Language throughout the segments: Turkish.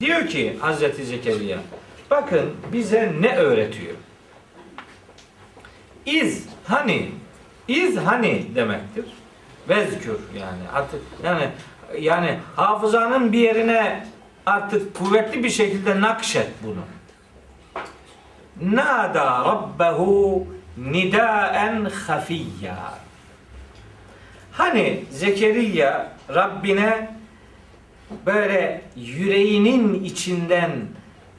Diyor ki Hazreti Zekeriya, bakın bize ne öğretiyor? İz hani, iz hani demektir. Vezkür yani artık yani yani hafızanın bir yerine artık kuvvetli bir şekilde nakşet bunu. Nada rabbehu nidaen hafiyya. Hani Zekeriya Rabbine böyle yüreğinin içinden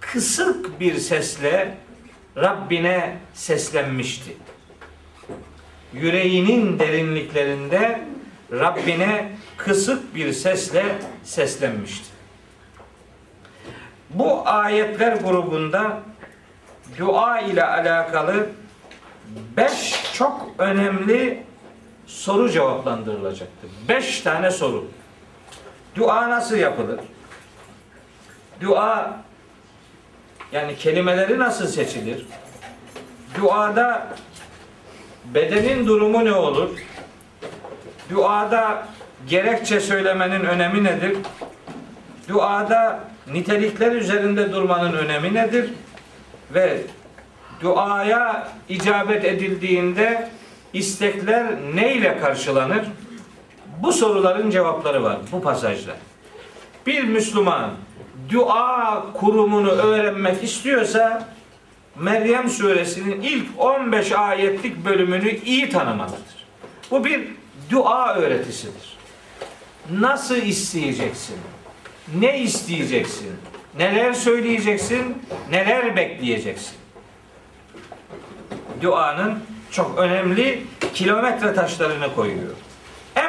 kısık bir sesle Rabbine seslenmişti. Yüreğinin derinliklerinde Rabbine kısık bir sesle seslenmişti. Bu ayetler grubunda dua ile alakalı beş çok önemli soru cevaplandırılacaktır. Beş tane soru. Dua nasıl yapılır? Dua yani kelimeleri nasıl seçilir? Duada bedenin durumu ne olur? Duada gerekçe söylemenin önemi nedir? Duada nitelikler üzerinde durmanın önemi nedir? Ve duaya icabet edildiğinde istekler ne ile karşılanır? Bu soruların cevapları var bu pasajda. Bir Müslüman dua kurumunu öğrenmek istiyorsa Meryem suresinin ilk 15 ayetlik bölümünü iyi tanımalıdır. Bu bir dua öğretisidir. Nasıl isteyeceksin? Ne isteyeceksin? Neler söyleyeceksin? Neler bekleyeceksin? Duanın çok önemli kilometre taşlarını koyuyor.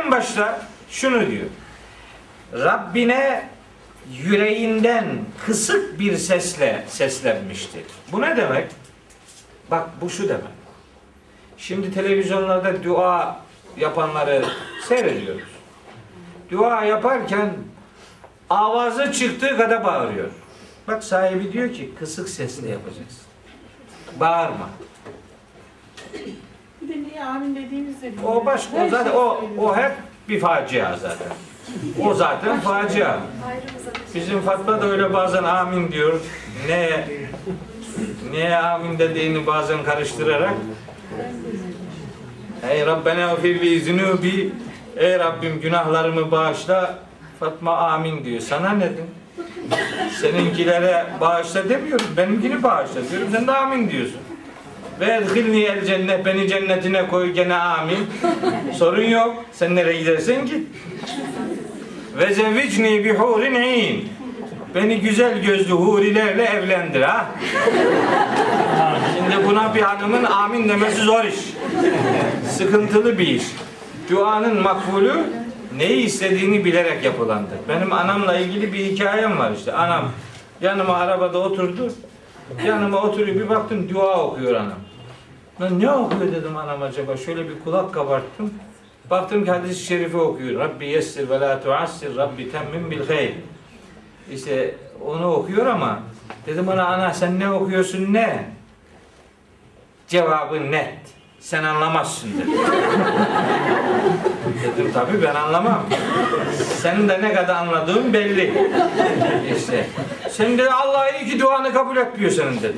En şunu diyor. Rabbine yüreğinden kısık bir sesle seslenmişti. Bu ne demek? Bak bu şu demek. Şimdi televizyonlarda dua yapanları seyrediyoruz. Dua yaparken avazı çıktığı kadar bağırıyor. Bak sahibi diyor ki kısık sesle yapacaksın. Bağırma. Bir de niye amin dediğimizde O başka o zaten o o hep bir facia zaten. O zaten facia. Bizim Fatma da öyle bazen amin diyor. Ne niye amin dediğini bazen karıştırarak Ey Rabbena firli zunubi Ey Rabbim günahlarımı bağışla Fatma amin diyor. Sana ne dedim? Seninkilere bağışla demiyorum. Benimkini bağışla diyorum. Sen de amin diyorsun. Ve edhilni el cennet beni cennetine koy gene amin. Sorun yok. Sen nereye gidersen git. Ve zevvicni bi hurin in. Beni güzel gözlü hurilerle evlendir ha. Şimdi buna bir hanımın amin demesi zor iş. Sıkıntılı bir iş. Duanın makbulü neyi istediğini bilerek yapılandır. Benim anamla ilgili bir hikayem var işte. Anam yanıma arabada oturdu. Yanıma oturuyor bir baktım dua okuyor anam. Lan ne okuyor dedim anam acaba? Şöyle bir kulak kabarttım. Baktım ki hadis-i şerifi okuyor. Rabbi yessir ve la tuassir. Rabbi temmim bil hayr. İşte onu okuyor ama dedim ona ana sen ne okuyorsun ne? Cevabı net. Sen anlamazsın dedi. dedim tabii ben anlamam. Senin de ne kadar anladığın belli. İşte. Sen dedi Allah iyi ki duanı kabul etmiyor senin dedi.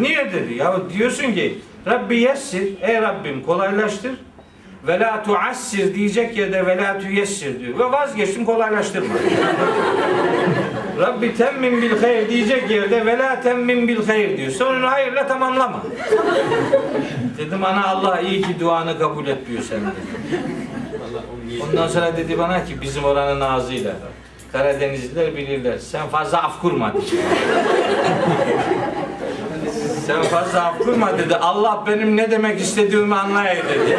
Niye dedi? Ya diyorsun ki Rabbi yessir. Ey Rabbim kolaylaştır. Ve la tuassir diyecek yerde ve la tuyessir diyor. Ve vazgeçtim kolaylaştırma. Rabbi temmin bil hayır diyecek yerde ve la temmin bil hayır diyor. Sonunu hayırla tamamlama. Dedim ana Allah iyi ki duanı kabul etmiyor senin. Ondan sonra dedi bana ki bizim oranın ağzıyla Karadenizliler bilirler. Sen fazla af kurma dedi. Sen fazla af kurma dedi. Allah benim ne demek istediğimi anlayayım dedi.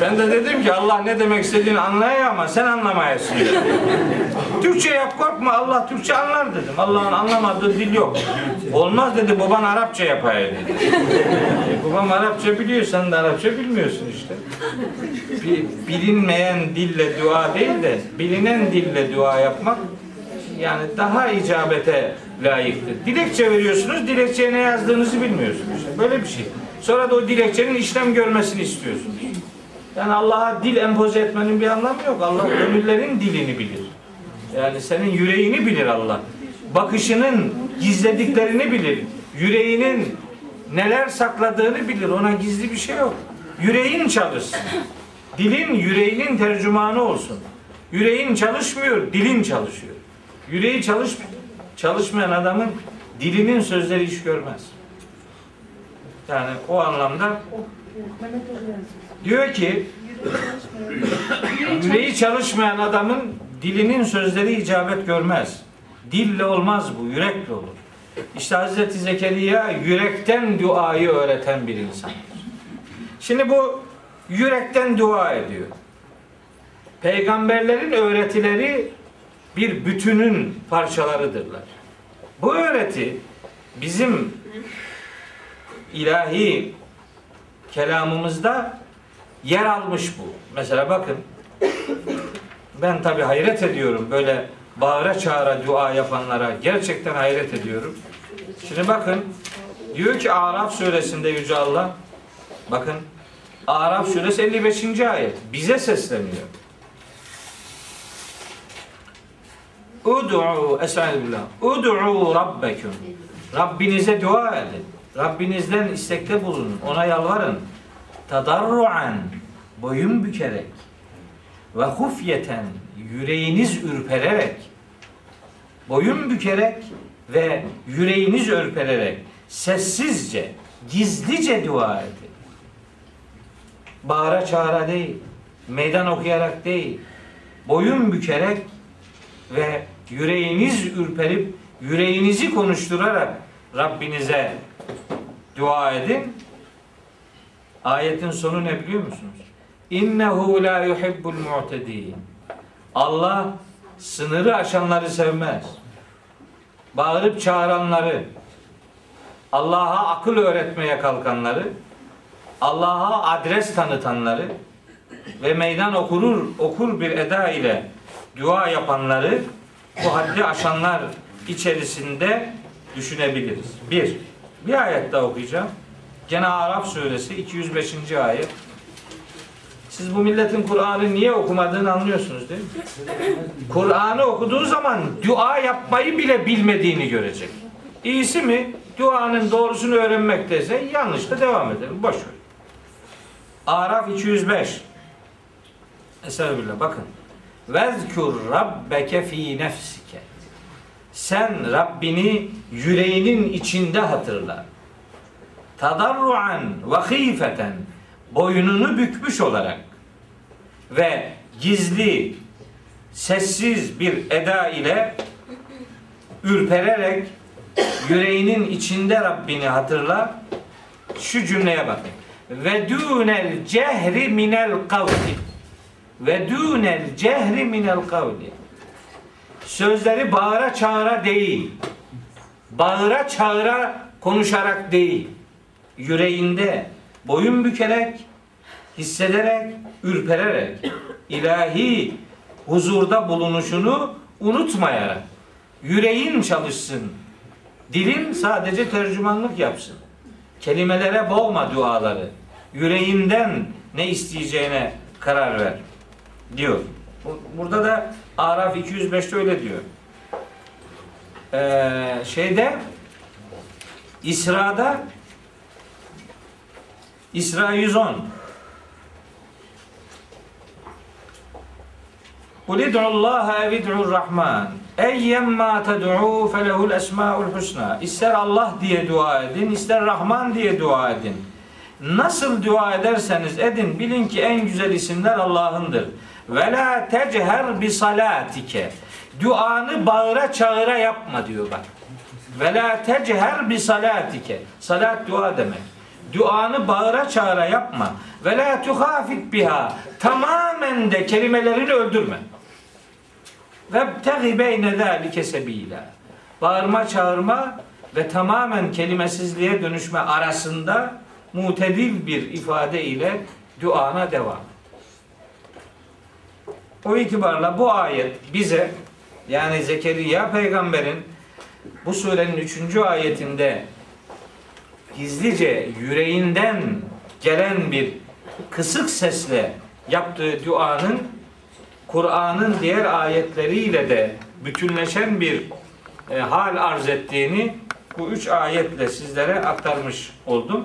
Ben de dedim ki Allah ne demek istediğini anlayayım ama sen anlamayasın. Türkçe yap korkma Allah Türkçe anlar dedim. Allah'ın anlamadığı dil yok. Olmaz dedi baban Arapça yapayım dedi. E, babam Arapça biliyor sen de Arapça bilmiyorsun işte. Bir, bilinmeyen dille dua değil de bilinen dille dua yapmak yani daha icabete layıktır. Dilekçe veriyorsunuz, dilekçeye ne yazdığınızı bilmiyorsunuz. Böyle bir şey. Sonra da o dilekçenin işlem görmesini istiyorsunuz. Yani Allah'a dil empoze etmenin bir anlamı yok. Allah gönüllerin dilini bilir. Yani senin yüreğini bilir Allah. Bakışının gizlediklerini bilir. Yüreğinin neler sakladığını bilir. Ona gizli bir şey yok. Yüreğin çalışsın. Dilin yüreğinin tercümanı olsun. Yüreğin çalışmıyor, dilin çalışıyor. Yüreği çalış çalışmayan adamın dilinin sözleri iş görmez. Yani o anlamda diyor ki yüreği çalışmayan adamın dilinin sözleri icabet görmez. Dille olmaz bu, yürekle olur. İşte Hazreti Zekeriya yürekten duayı öğreten bir insandır. Şimdi bu yürekten dua ediyor. Peygamberlerin öğretileri bir bütünün parçalarıdırlar. Bu öğreti bizim ilahi kelamımızda yer almış bu. Mesela bakın ben tabi hayret ediyorum böyle bağıra çağıra dua yapanlara gerçekten hayret ediyorum. Şimdi bakın diyor ki Araf suresinde Yüce Allah bakın Araf suresi 55. ayet bize sesleniyor. Ud'u Estağfirullah. Ud'u rabbekum. Rabbinize dua edin. Rabbinizden istekte bulunun. Ona yalvarın. Tadarruan boyun bükerek ve hufyeten yüreğiniz ürpererek boyun bükerek ve yüreğiniz ürpererek sessizce, gizlice dua edin. Bağıra çağıra değil, meydan okuyarak değil, boyun bükerek ve yüreğiniz ürperip yüreğinizi konuşturarak Rabbinize dua edin. Ayetin sonu ne biliyor musunuz? İnnehu la yuhibbul mu'tedin. Allah sınırı aşanları sevmez. Bağırıp çağıranları, Allah'a akıl öğretmeye kalkanları, Allah'a adres tanıtanları ve meydan okurur okur bir eda ile dua yapanları bu haddi aşanlar içerisinde düşünebiliriz. Bir, bir ayet daha okuyacağım. Gene Araf suresi 205. ayet. Siz bu milletin Kur'an'ı niye okumadığını anlıyorsunuz değil mi? Kur'an'ı okuduğu zaman dua yapmayı bile bilmediğini görecek. İyisi mi? Duanın doğrusunu öğrenmekteyse yanlış da devam edelim. Boş ver. Araf 205. Estağfirullah. Bakın. Vezkur rabbeke fi nefsike. Sen Rabbini yüreğinin içinde hatırla. Tadarruan ve hifeten boynunu bükmüş olarak ve gizli sessiz bir eda ile ürpererek yüreğinin içinde Rabbini hatırla. Şu cümleye bakın. Ve dunel cehri minel kavli. Ve dunel cehri minel kavli. Sözleri bağıra çağıra değil. Bağıra çağıra konuşarak değil. Yüreğinde boyun bükerek, hissederek, ürpererek ilahi huzurda bulunuşunu unutmayarak yüreğin çalışsın. Dilin sadece tercümanlık yapsın. Kelimelere boğma duaları. Yüreğinden ne isteyeceğine karar ver diyor. Burada da Araf 205'te öyle diyor. Ee, şeyde İsra'da İsra 110 Kul id'u Allah ev id'u Rahman. Eyyemma ted'u felehul esmaul husna. İster Allah diye dua edin, ister Rahman diye dua edin. Nasıl dua ederseniz edin, bilin ki en güzel isimler Allah'ındır. Ve la techer bi salatike. Duanı bağıra çağıra yapma diyor bak. Ve la techer bi salatike. Salat dua demek. Duanı bağıra çağıra yapma. Ve la tuhafit biha. Tamamen de kelimelerini öldürme. Ve tehi beyne zâlike sebîlâ. Bağırma çağırma ve tamamen kelimesizliğe dönüşme arasında mutedil bir ifade ile duana devam. O itibarla bu ayet bize yani Zekeriya peygamberin bu surenin üçüncü ayetinde gizlice yüreğinden gelen bir kısık sesle yaptığı duanın Kur'an'ın diğer ayetleriyle de bütünleşen bir e, hal arz ettiğini bu üç ayetle sizlere aktarmış oldum.